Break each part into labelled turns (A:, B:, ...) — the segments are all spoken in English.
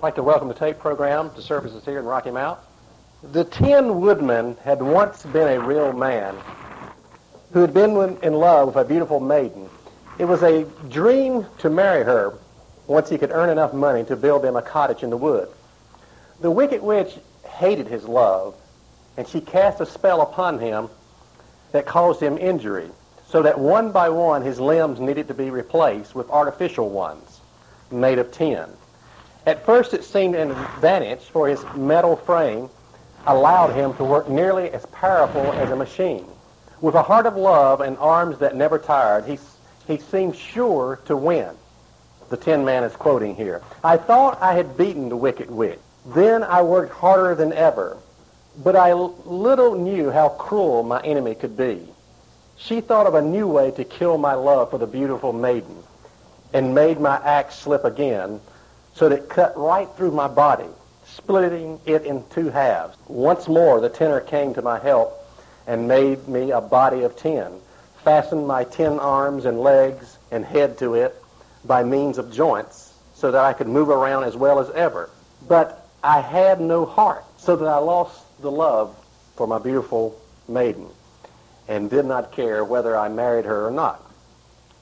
A: I'd like to welcome the tape program to services here in Rocky Mount. The Tin Woodman had once been a real man who had been in love with a beautiful maiden. It was a dream to marry her once he could earn enough money to build them a cottage in the wood. The wicked witch hated his love, and she cast a spell upon him that caused him injury, so that one by one his limbs needed to be replaced with artificial ones made of tin. At first it seemed an advantage, for his metal frame allowed him to work nearly as powerful as a machine. With a heart of love and arms that never tired, he, he seemed sure to win. The Tin Man is quoting here. I thought I had beaten the wicked witch. Then I worked harder than ever, but I little knew how cruel my enemy could be. She thought of a new way to kill my love for the beautiful maiden and made my axe slip again so that it cut right through my body, splitting it in two halves. Once more, the tenor came to my help and made me a body of tin, fastened my tin arms and legs and head to it by means of joints so that I could move around as well as ever. But I had no heart, so that I lost the love for my beautiful maiden and did not care whether I married her or not.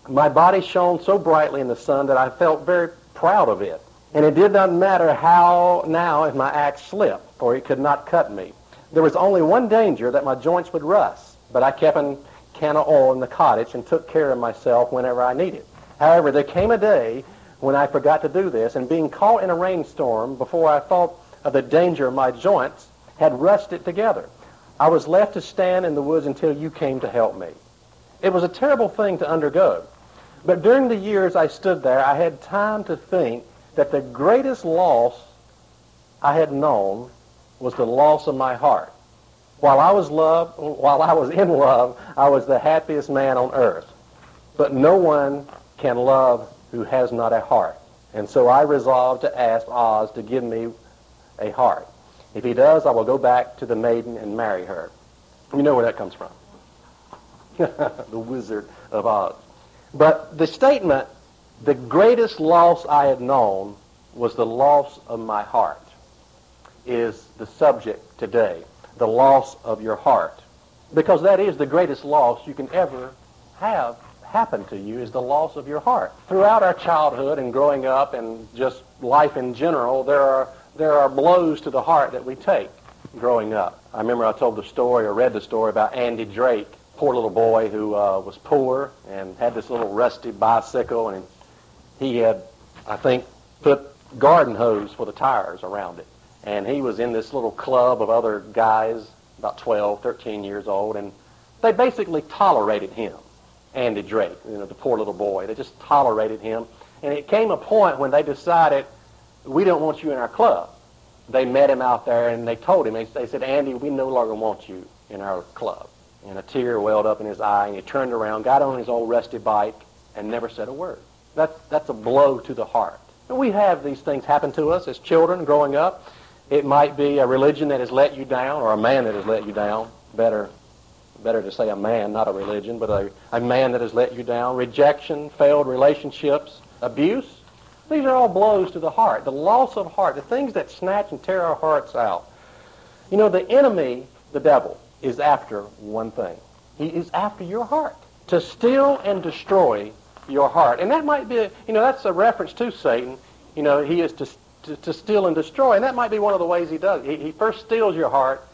A: My body shone so brightly in the sun that I felt very proud of it. And it did not matter how now if my axe slipped, for it could not cut me. There was only one danger that my joints would rust, but I kept a can of oil in the cottage and took care of myself whenever I needed. However, there came a day when I forgot to do this, and being caught in a rainstorm before I thought of the danger my joints, had rusted together. I was left to stand in the woods until you came to help me. It was a terrible thing to undergo. But during the years I stood there, I had time to think that the greatest loss I had known was the loss of my heart. While I was love, while I was in love, I was the happiest man on earth. But no one can love who has not a heart. And so I resolved to ask Oz to give me a heart. If he does, I will go back to the maiden and marry her. You know where that comes from. the Wizard of Oz. But the statement, the greatest loss I had known was the loss of my heart, is the subject today. The loss of your heart. Because that is the greatest loss you can ever have happen to you is the loss of your heart. Throughout our childhood and growing up and just life in general, there are, there are blows to the heart that we take growing up. I remember I told the story or read the story about Andy Drake poor little boy who uh, was poor and had this little rusty bicycle, and he had, I think, put garden hose for the tires around it. And he was in this little club of other guys, about 12, 13 years old, and they basically tolerated him, Andy Drake, you know, the poor little boy. They just tolerated him. And it came a point when they decided, we don't want you in our club. They met him out there and they told him, they said, Andy, we no longer want you in our club and a tear welled up in his eye, and he turned around, got on his old rusty bike, and never said a word. That's, that's a blow to the heart. And we have these things happen to us as children growing up. It might be a religion that has let you down, or a man that has let you down. Better, better to say a man, not a religion, but a, a man that has let you down. Rejection, failed relationships, abuse. These are all blows to the heart. The loss of heart, the things that snatch and tear our hearts out. You know, the enemy, the devil, is after one thing. He is after your heart. To steal and destroy your heart. And that might be, a, you know, that's a reference to Satan. You know, he is to, to, to steal and destroy. And that might be one of the ways he does. He, he first steals your heart,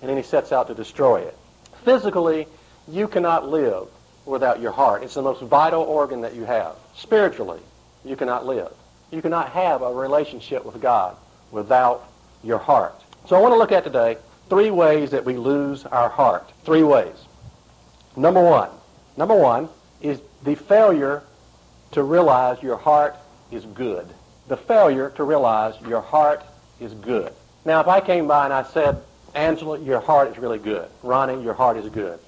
A: and then he sets out to destroy it. Physically, you cannot live without your heart. It's the most vital organ that you have. Spiritually, you cannot live. You cannot have a relationship with God without your heart. So I want to look at today three ways that we lose our heart. Three ways. Number one. Number one is the failure to realize your heart is good. The failure to realize your heart is good. Now, if I came by and I said, Angela, your heart is really good. Ronnie, your heart is good.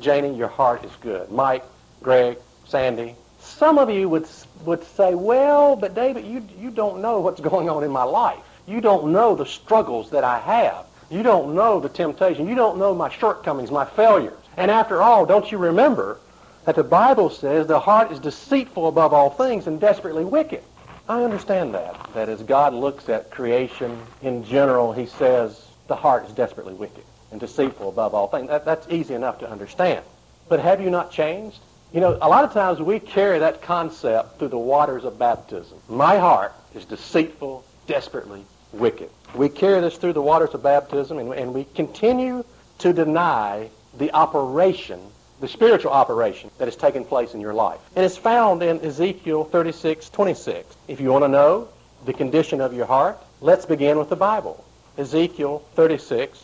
A: Janie, your heart is good. Mike, Greg, Sandy. Some of you would, would say, well, but David, you, you don't know what's going on in my life. You don't know the struggles that I have. You don't know the temptation. You don't know my shortcomings, my failures. And after all, don't you remember that the Bible says the heart is deceitful above all things and desperately wicked? I understand that. That as God looks at creation in general, he says the heart is desperately wicked and deceitful above all things. That, that's easy enough to understand. But have you not changed? You know, a lot of times we carry that concept through the waters of baptism. My heart is deceitful, desperately wicked. We carry this through the waters of baptism, and, and we continue to deny the operation, the spiritual operation that is taking place in your life. And it's found in Ezekiel 36, 26. If you want to know the condition of your heart, let's begin with the Bible. Ezekiel 36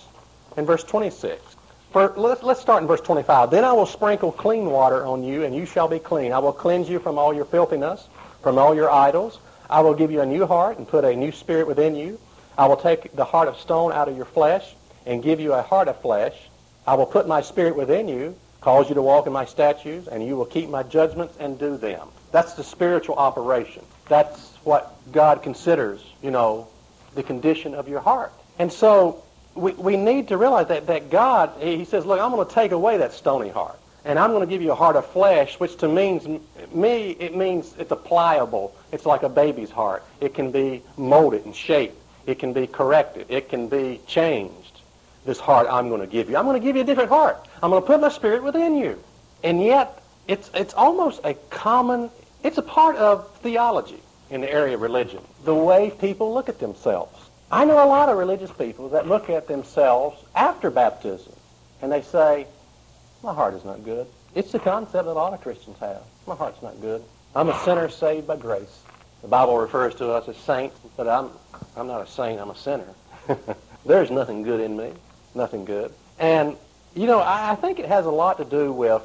A: and verse 26. For, let's, let's start in verse 25. Then I will sprinkle clean water on you, and you shall be clean. I will cleanse you from all your filthiness, from all your idols. I will give you a new heart and put a new spirit within you. I will take the heart of stone out of your flesh and give you a heart of flesh. I will put my spirit within you, cause you to walk in my statutes, and you will keep my judgments and do them. That's the spiritual operation. That's what God considers, you know, the condition of your heart. And so we, we need to realize that, that God, he says, look, I'm going to take away that stony heart. And I'm going to give you a heart of flesh, which to means me, it means it's a pliable. It's like a baby's heart. It can be molded and shaped. It can be corrected. It can be changed. This heart I'm going to give you. I'm going to give you a different heart. I'm going to put my spirit within you. And yet, it's, it's almost a common, it's a part of theology in the area of religion. The way people look at themselves. I know a lot of religious people that look at themselves after baptism and they say, my heart is not good. It's the concept that a lot of Christians have. My heart's not good. I'm a sinner saved by grace. The Bible refers to us as saints, but I'm, I'm not a saint, I'm a sinner. There's nothing good in me, nothing good. And, you know, I, I think it has a lot to do with,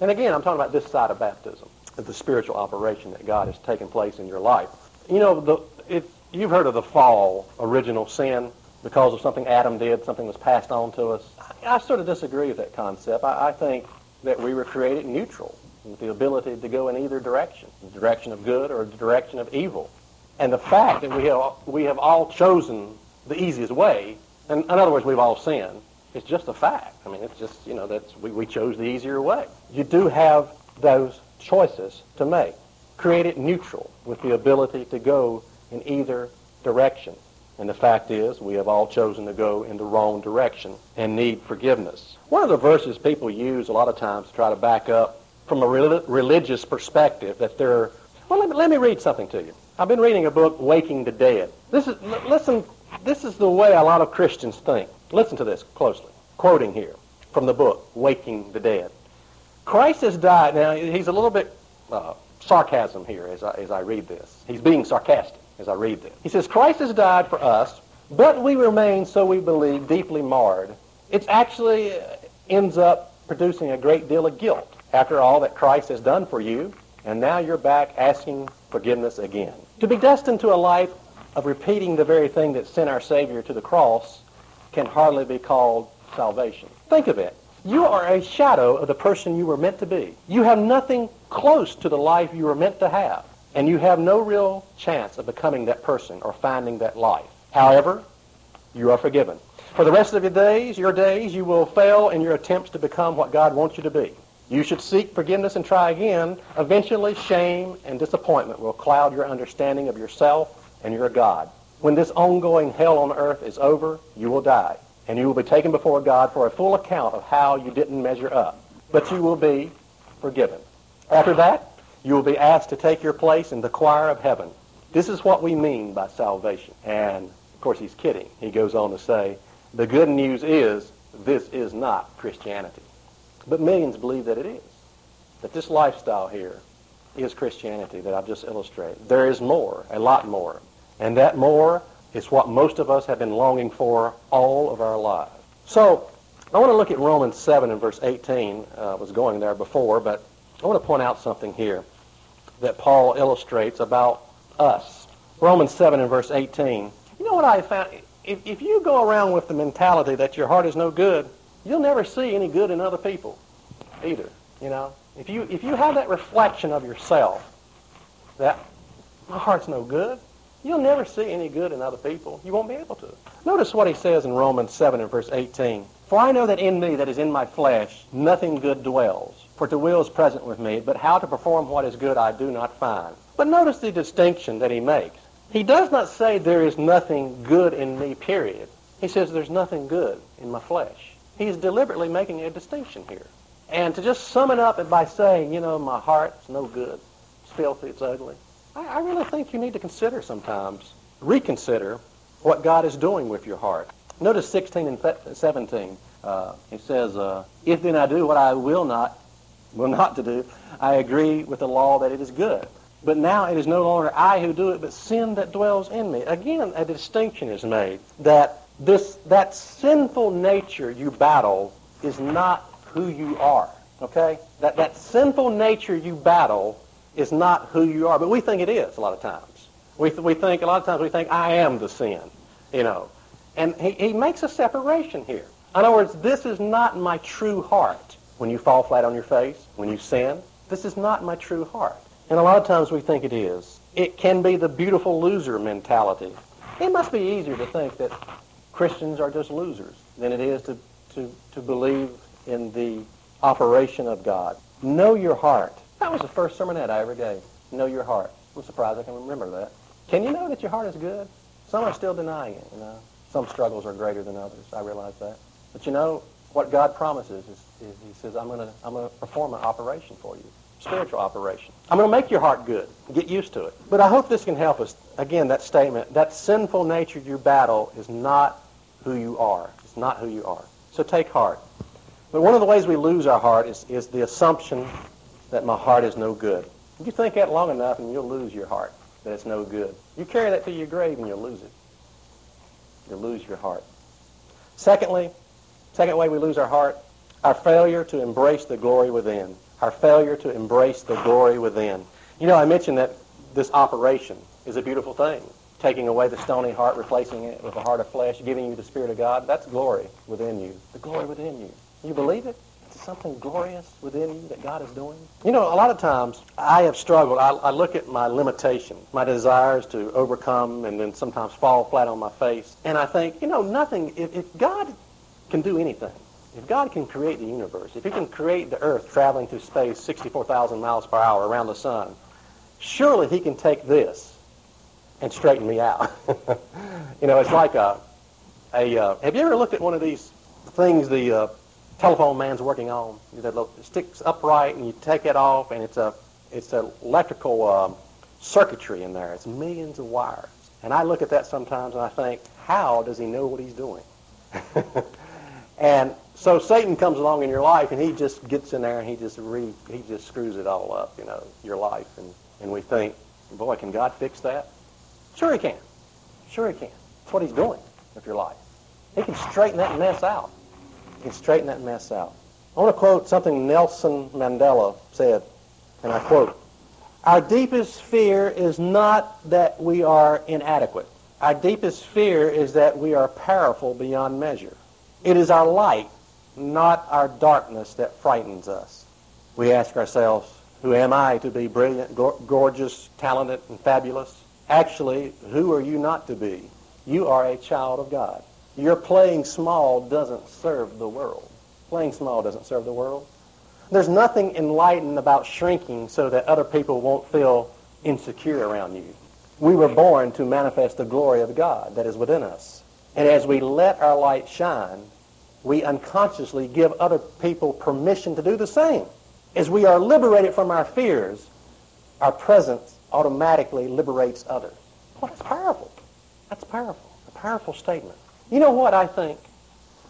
A: and again, I'm talking about this side of baptism, the spiritual operation that God has taken place in your life. You know, the, it, you've heard of the fall, original sin, because of something Adam did, something was passed on to us. I, I sort of disagree with that concept. I, I think that we were created neutral, with the ability to go in either direction, the direction of good or the direction of evil. And the fact that we have, we have all chosen the easiest way, and in other words, we've all sinned, it's just a fact. I mean, it's just, you know, that's, we, we chose the easier way. You do have those choices to make. Create it neutral with the ability to go in either direction. And the fact is, we have all chosen to go in the wrong direction and need forgiveness. One of the verses people use a lot of times to try to back up from a religious perspective that they're, well, let me, let me read something to you. I've been reading a book, Waking the Dead. This is, listen, this is the way a lot of Christians think. Listen to this closely. Quoting here from the book, Waking the Dead. Christ has died. Now, he's a little bit uh, sarcasm here as I, as I read this. He's being sarcastic as I read this. He says, Christ has died for us, but we remain, so we believe, deeply marred. It actually uh, ends up producing a great deal of guilt after all that Christ has done for you, and now you're back asking forgiveness again. To be destined to a life of repeating the very thing that sent our Savior to the cross can hardly be called salvation. Think of it. You are a shadow of the person you were meant to be. You have nothing close to the life you were meant to have and you have no real chance of becoming that person or finding that life. However, you are forgiven. For the rest of your days, your days, you will fail in your attempts to become what God wants you to be. You should seek forgiveness and try again. Eventually, shame and disappointment will cloud your understanding of yourself and you're a God. When this ongoing hell on earth is over, you will die, and you will be taken before God for a full account of how you didn't measure up. But you will be forgiven. After that, you will be asked to take your place in the choir of heaven. This is what we mean by salvation. And, of course, he's kidding. He goes on to say, the good news is this is not Christianity. But millions believe that it is. That this lifestyle here is Christianity that I've just illustrated. There is more, a lot more. And that more is what most of us have been longing for all of our lives. So I want to look at Romans 7 and verse 18. Uh, I was going there before, but I want to point out something here that Paul illustrates about us. Romans 7 and verse 18. You know what I found? If, if you go around with the mentality that your heart is no good, you'll never see any good in other people either. You know, if you if you have that reflection of yourself, that my heart's no good, you'll never see any good in other people. You won't be able to. Notice what he says in Romans 7 and verse 18. For I know that in me, that is in my flesh, nothing good dwells. For to will is present with me, but how to perform what is good I do not find. But notice the distinction that he makes. He does not say there is nothing good in me, period. He says there's nothing good in my flesh. He's deliberately making a distinction here. And to just sum it up by saying, you know, my heart's no good, it's filthy, it's ugly, I, I really think you need to consider sometimes, reconsider what God is doing with your heart. Notice 16 and 17. Uh, he says, uh, If then I do what I will not, will not to do, I agree with the law that it is good. But now it is no longer I who do it, but sin that dwells in me. Again, a distinction is made that this that sinful nature you battle is not who you are. Okay? That that sinful nature you battle is not who you are, but we think it is a lot of times. We, th- we think a lot of times we think I am the sin, you know. And he, he makes a separation here. In other words, this is not my true heart. When you fall flat on your face, when you sin, this is not my true heart. And a lot of times we think it is. It can be the beautiful loser mentality. It must be easier to think that Christians are just losers than it is to, to, to believe in the operation of God. Know your heart. That was the first sermonette I ever gave. Know your heart. I'm surprised I can remember that. Can you know that your heart is good? Some are still denying it, you know. Some struggles are greater than others. I realize that. But you know, what God promises is, is he says, I'm going to I'm to perform an operation for you, spiritual operation. I'm going to make your heart good. Get used to it. But I hope this can help us. Again, that statement, that sinful nature you battle is not who you are. It's not who you are. So take heart. But one of the ways we lose our heart is, is the assumption that my heart is no good. You think that long enough and you'll lose your heart, that it's no good. You carry that to your grave and you'll lose it. You'll lose your heart. Secondly, second way we lose our heart, our failure to embrace the glory within. Our failure to embrace the glory within. You know, I mentioned that this operation is a beautiful thing. Taking away the stony heart, replacing it with a heart of flesh, giving you the Spirit of God, that's glory within you. The glory within you. You believe it? Something glorious within you that God is doing? You know, a lot of times I have struggled. I, I look at my limitations, my desires to overcome, and then sometimes fall flat on my face. And I think, you know, nothing, if, if God can do anything, if God can create the universe, if he can create the earth traveling through space 64,000 miles per hour around the sun, surely he can take this and straighten me out. you know, it's like a, a uh, have you ever looked at one of these things, the uh, telephone man's working on. That sticks upright, and you take it off, and it's a it's an electrical um, circuitry in there. It's millions of wires. And I look at that sometimes, and I think, how does he know what he's doing? and so Satan comes along in your life, and he just gets in there, and he just re, he just screws it all up, you know, your life. And, and we think, boy, can God fix that? Sure he can. Sure he can. That's what he's doing with your life. He can straighten that mess out and straighten that mess out. I want to quote something Nelson Mandela said, and I quote, Our deepest fear is not that we are inadequate. Our deepest fear is that we are powerful beyond measure. It is our light, not our darkness, that frightens us. We ask ourselves, who am I to be brilliant, gorgeous, talented, and fabulous? Actually, who are you not to be? You are a child of God. Your playing small doesn't serve the world. Playing small doesn't serve the world. There's nothing enlightened about shrinking so that other people won't feel insecure around you. We were born to manifest the glory of God that is within us. And as we let our light shine, we unconsciously give other people permission to do the same. As we are liberated from our fears, our presence automatically liberates others. Well, that's powerful. That's powerful. A powerful statement. You know what I think?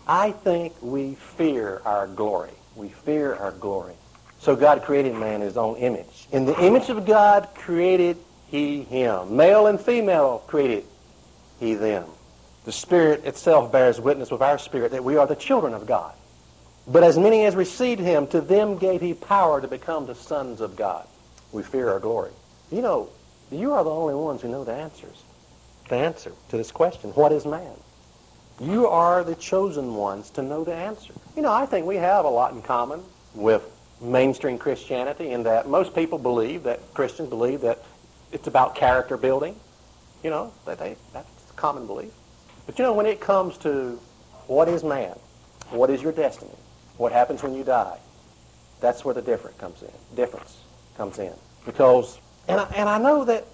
A: I think we fear our glory. We fear our glory. So God created man in his own image. In the image of God created he him. Male and female created he them. The Spirit itself bears witness with our spirit that we are the children of God. But as many as received him, to them gave he power to become the sons of God. We fear our glory. You know, you are the only ones who know the answers. The answer to this question, what is man? You are the chosen ones to know the answer. You know, I think we have a lot in common with mainstream Christianity in that most people believe that Christians believe that it's about character building. You know, that they, that's common belief. But you know, when it comes to what is man, what is your destiny, what happens when you die, that's where the difference comes in. Difference comes in. Because And I, and I know that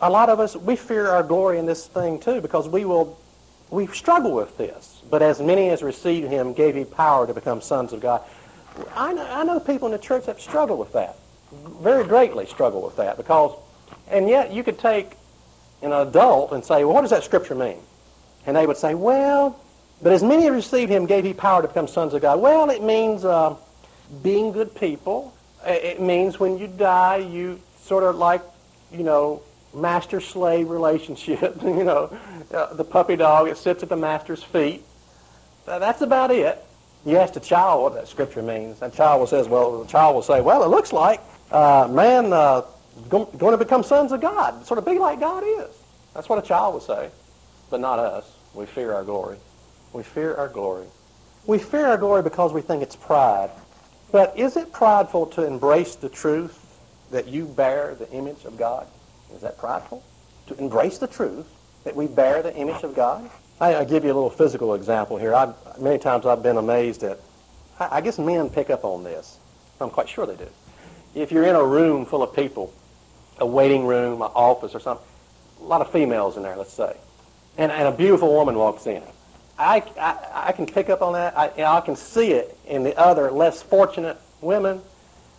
A: a lot of us, we fear our glory in this thing too because we will, we struggle with this. But as many as received him gave he power to become sons of God. I know, I know people in the church that struggle with that, very greatly struggle with that because, and yet you could take an adult and say, well, what does that scripture mean? And they would say, well, but as many as received him gave he power to become sons of God. Well, it means uh, being good people. It means when you die, you sort of like, you know, master-slave relationship. you know, uh, the puppy dog, it sits at the master's feet. Uh, that's about it. You ask a child what that scripture means. That child will well, the child will say, well, it looks like uh, man uh, going to become sons of God, sort of be like God is. That's what a child would say, but not us. We fear our glory. We fear our glory. We fear our glory because we think it's pride. But is it prideful to embrace the truth that you bear the image of God? Is that prideful? To embrace the truth that we bear the image of God? I, will give you a little physical example here. I, many times I've been amazed at, I, I guess men pick up on this. I'm quite sure they do. If you're in a room full of people, a waiting room, an office or something, a lot of females in there, let's say, and, and a beautiful woman walks in. I, I, I can pick up on that. I, I can see it in the other less fortunate women.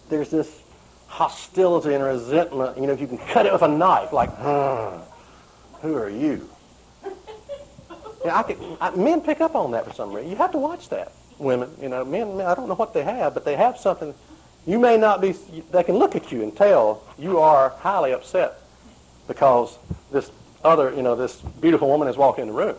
A: There's this hostility and resentment. You know, if you can cut it with a knife, like, who are you? Yeah, I can, I, men pick up on that for some reason. You have to watch that. Women, you know, men, I don't know what they have, but they have something. You may not be, they can look at you and tell you are highly upset because this other, you know, this beautiful woman has walked in the room.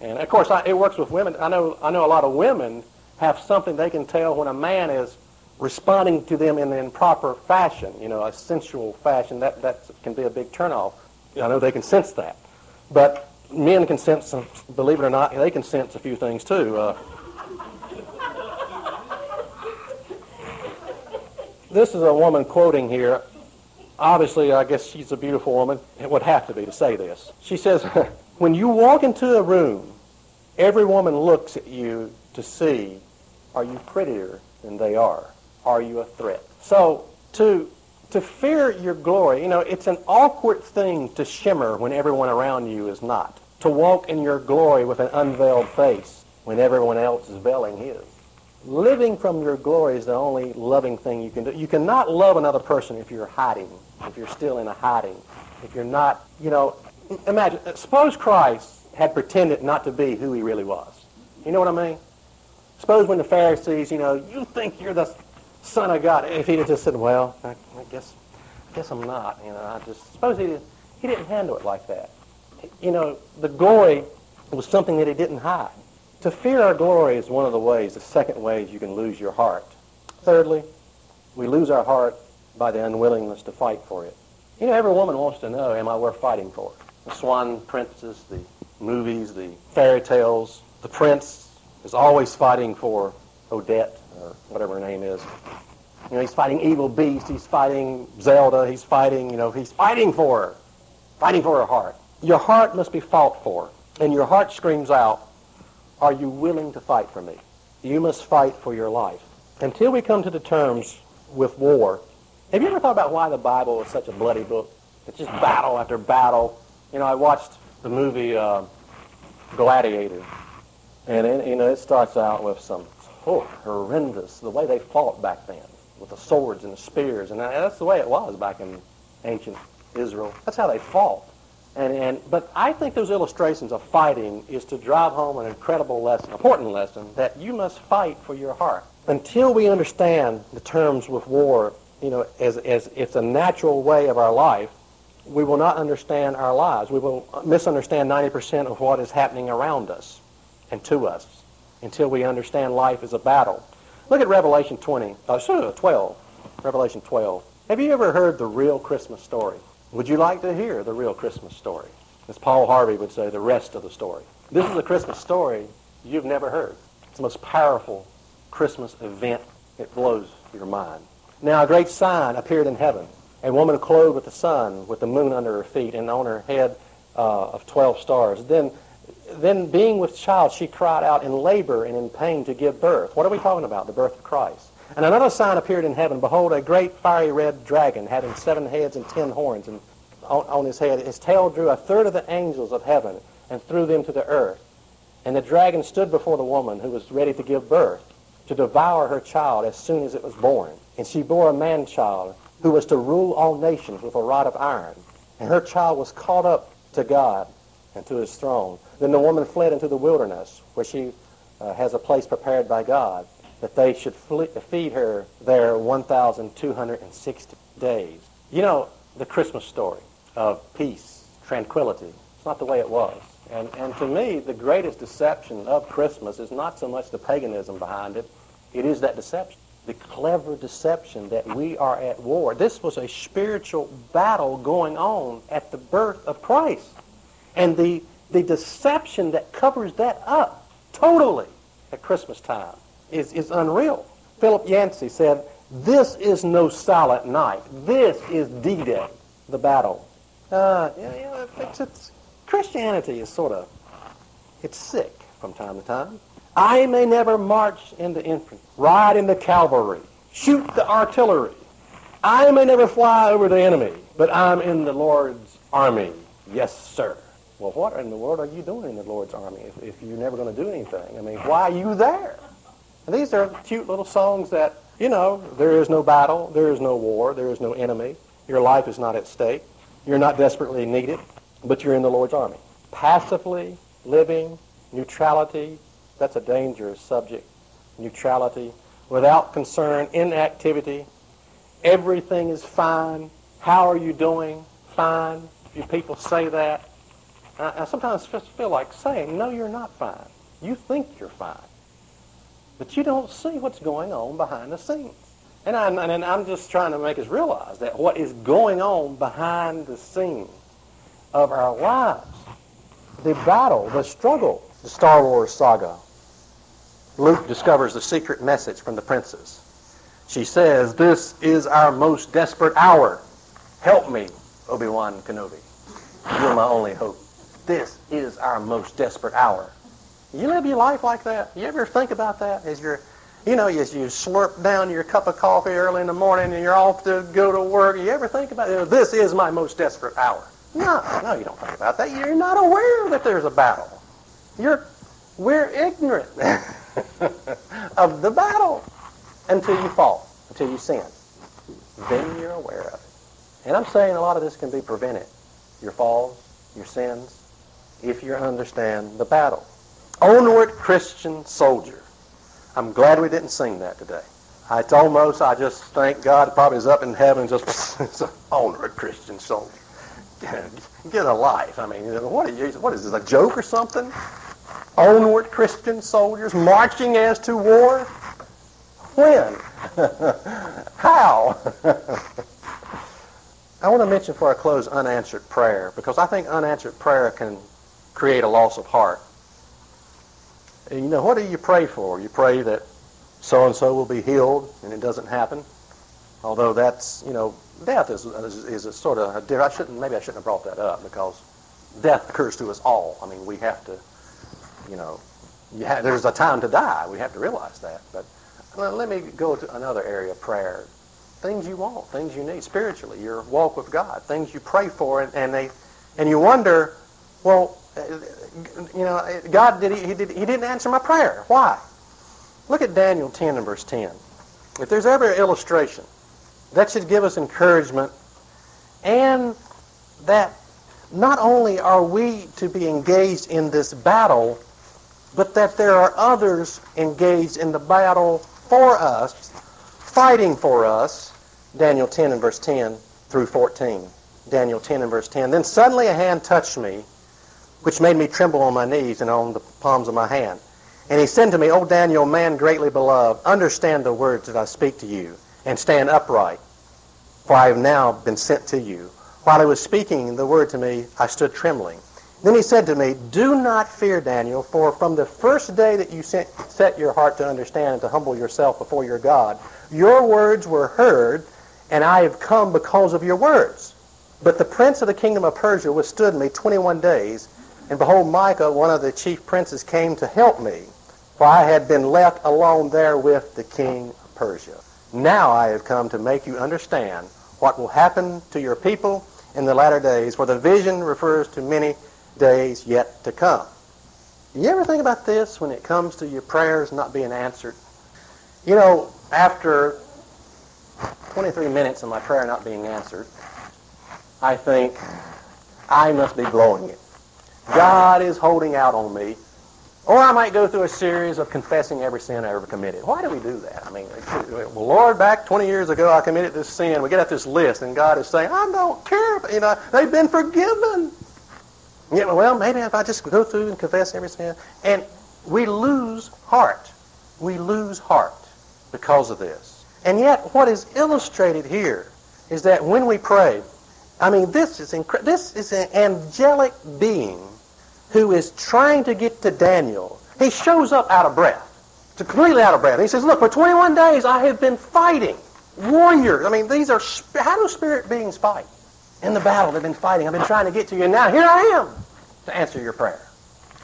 A: And of course, I, it works with women. I know, I know a lot of women have something they can tell when a man is responding to them in an improper fashion, you know, a sensual fashion. That, that can be a big turnoff. I know they can sense that. But men can sense, some, believe it or not, they can sense a few things too. Uh, this is a woman quoting here. Obviously, I guess she's a beautiful woman. It would have to be to say this. She says, when you walk into a room, every woman looks at you to see, are you prettier than they are? Are you a threat? So to to fear your glory, you know, it's an awkward thing to shimmer when everyone around you is not to walk in your glory with an unveiled face when everyone else is veiling his. Living from your glory is the only loving thing you can do. You cannot love another person if you're hiding, if you're still in a hiding, if you're not, you know, imagine, suppose Christ had pretended not to be who he really was. You know what I mean? Suppose when the Pharisees, you know, you think you're the Son of God, if he'd just said, well, I, I guess, I guess I'm not, you know, I just, suppose he, he didn't handle it like that you know, the glory was something that he didn't hide. To fear our glory is one of the ways, the second ways you can lose your heart. Thirdly, we lose our heart by the unwillingness to fight for it. You know, every woman wants to know, am I worth fighting for? The swan princess, the movies, the fairy tales, the prince is always fighting for oh, Odette, or whatever her name is. You know, he's fighting evil beasts. he's fighting Zelda, he's fighting, you know, he's fighting for her, fighting for her heart. Your heart must be fought for. And your heart screams out, are you willing to fight for me? You must fight for your life. Until we come to the terms with war, have you ever thought about why the Bible is such a bloody book? It's just battle after battle. You know, I watched the movie uh, Gladiator, and it, you know it starts out with some oh, horrendous the way they fought back then with the swords and the spears, and that's the way it was back in ancient Israel. That's how they fought. And, and, but I think those illustrations of fighting is to drive home an incredible lesson, important lesson, that you must fight for your heart. Until we understand the terms with war, you know, as, as it's a natural way of our life, we will not understand our lives. We will misunderstand 90% of what is happening around us and to us until we understand life is a battle. Look at Revelation 20, uh, 12. Revelation 12. Have you ever heard the real Christmas story? Would you like to hear the real Christmas story? As Paul Harvey would say, the rest of the story. This is a Christmas story you've never heard. It's the most powerful Christmas event. It blows your mind. Now a great sign appeared in heaven. A woman clothed with the sun, with the moon under her feet, and on her head uh, of twelve stars. Then, then being with child, she cried out in labor and in pain to give birth. What are we talking about? The birth of Christ. And another sign appeared in heaven. Behold, a great fiery red dragon having seven heads and ten horns and on, on his head. His tail drew a third of the angels of heaven and threw them to the earth. And the dragon stood before the woman who was ready to give birth to devour her child as soon as it was born. And she bore a man-child who was to rule all nations with a rod of iron. And her child was caught up to God and to his throne. Then the woman fled into the wilderness, where she uh, has a place prepared by God, that they should feed her there 1,260 days. You know, the Christmas story of peace, tranquility, it's not the way it was. And, and to me, the greatest deception of Christmas is not so much the paganism behind it, it is that deception. The clever deception that we are at war. This was a spiritual battle going on at the birth of Christ. And the, the deception that covers that up totally at Christmas time is, is unreal. Philip Yancey said, this is no silent night. This is D-Day, the battle. Uh, you know, it's, it's, Christianity is sort of, it's sick from time to time. I may never march in the infantry, ride in the cavalry, shoot the artillery. I may never fly over the enemy, but I'm in the Lord's army. Yes, sir. Well, what in the world are you doing in the Lord's army if, if you're never going to do anything? I mean, why are you there? And these are cute little songs that, you know, there is no battle, there is no war, there is no enemy. Your life is not at stake. You're not desperately needed, but you're in the Lord's army. Passively living, neutrality, that's a dangerous subject. Neutrality, without concern, inactivity. Everything is fine. How are you doing? Fine. You people say that. I, I sometimes just feel like saying, no, you're not fine. You think you're fine. But you don't see what's going on behind the scenes. And I'm, and I'm just trying to make us realize that what is going on behind the scenes of our lives, the battle, the struggle, the Star Wars saga. Luke discovers the secret message from the princess. She says, this is our most desperate hour. Help me, Obi-Wan Kenobi. You're my only hope. This is our most desperate hour. You live your life like that? You ever think about that as you're, you know, as you slurp down your cup of coffee early in the morning and you're off to go to work? You ever think about it? This is my most desperate hour. No, no, you don't think about that. You're not aware that there's a battle. You're, we're ignorant of the battle until you fall, until you sin. Then you're aware of it. And I'm saying a lot of this can be prevented. Your falls, your sins, if you understand the battle. Onward, Christian soldier. I'm glad we didn't sing that today. It's almost, I just thank God probably is up in heaven just, onward, Christian soldier. Get a life. I mean, what, you, what is this, a joke or something? Onward, Christian soldiers marching as to war? When? How? I want to mention for a close unanswered prayer because I think unanswered prayer can create a loss of heart. And you know, what do you pray for? You pray that so-and-so will be healed and it doesn't happen. Although that's, you know, death is, is, is a sort of, a, I shouldn't, maybe I shouldn't have brought that up because death occurs to us all. I mean, we have to, you know, you have, there's a time to die. We have to realize that. But well, let me go to another area of prayer. Things you want, things you need spiritually, your walk with God, things you pray for, and, and they, and you wonder, well, you know, God did he, did he didn't answer my prayer. Why? Look at Daniel 10 and verse 10. If there's ever an illustration that should give us encouragement and that not only are we to be engaged in this battle, but that there are others engaged in the battle for us, fighting for us. Daniel 10 and verse 10 through 14. Daniel 10 and verse 10. Then suddenly a hand touched me, which made me tremble on my knees and on the palms of my hand. And he said to me, O Daniel, man greatly beloved, understand the words that I speak to you, and stand upright, for I have now been sent to you. While he was speaking the word to me, I stood trembling. Then he said to me, Do not fear, Daniel, for from the first day that you set your heart to understand and to humble yourself before your God, your words were heard, and I have come because of your words. But the prince of the kingdom of Persia withstood me 21 days, and behold, Michael, one of the chief princes, came to help me, for I had been left alone there with the king of Persia. Now I have come to make you understand what will happen to your people in the latter days, for the vision refers to many days yet to come. You ever think about this when it comes to your prayers not being answered? You know, after 23 minutes of my prayer not being answered, I think I must be blowing it. God is holding out on me. Or I might go through a series of confessing every sin I ever committed. Why do we do that? I mean, well, Lord, back 20 years ago I committed this sin. We get out this list, and God is saying, I don't care. You know, they've been forgiven. Yeah, well, maybe if I just go through and confess every sin. And we lose heart. We lose heart because of this. And yet, what is illustrated here is that when we pray, I mean, this is incre- this is an angelic being who is trying to get to Daniel. He shows up out of breath, completely out of breath. He says, "Look, for 21 days I have been fighting warriors. I mean, these are how do spirit beings fight? In the battle, they've been fighting. I've been trying to get to you, and now here I am to answer your prayer.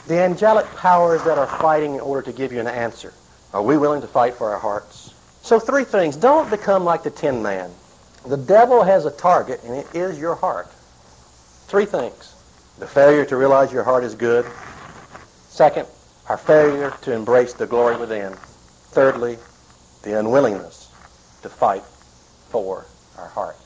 A: The angelic powers that are fighting in order to give you an answer. Are we willing to fight for our hearts? So three things. Don't become like the tin man. The devil has a target, and it is your heart. Three things. The failure to realize your heart is good. Second, our failure to embrace the glory within. Thirdly, the unwillingness to fight for our heart.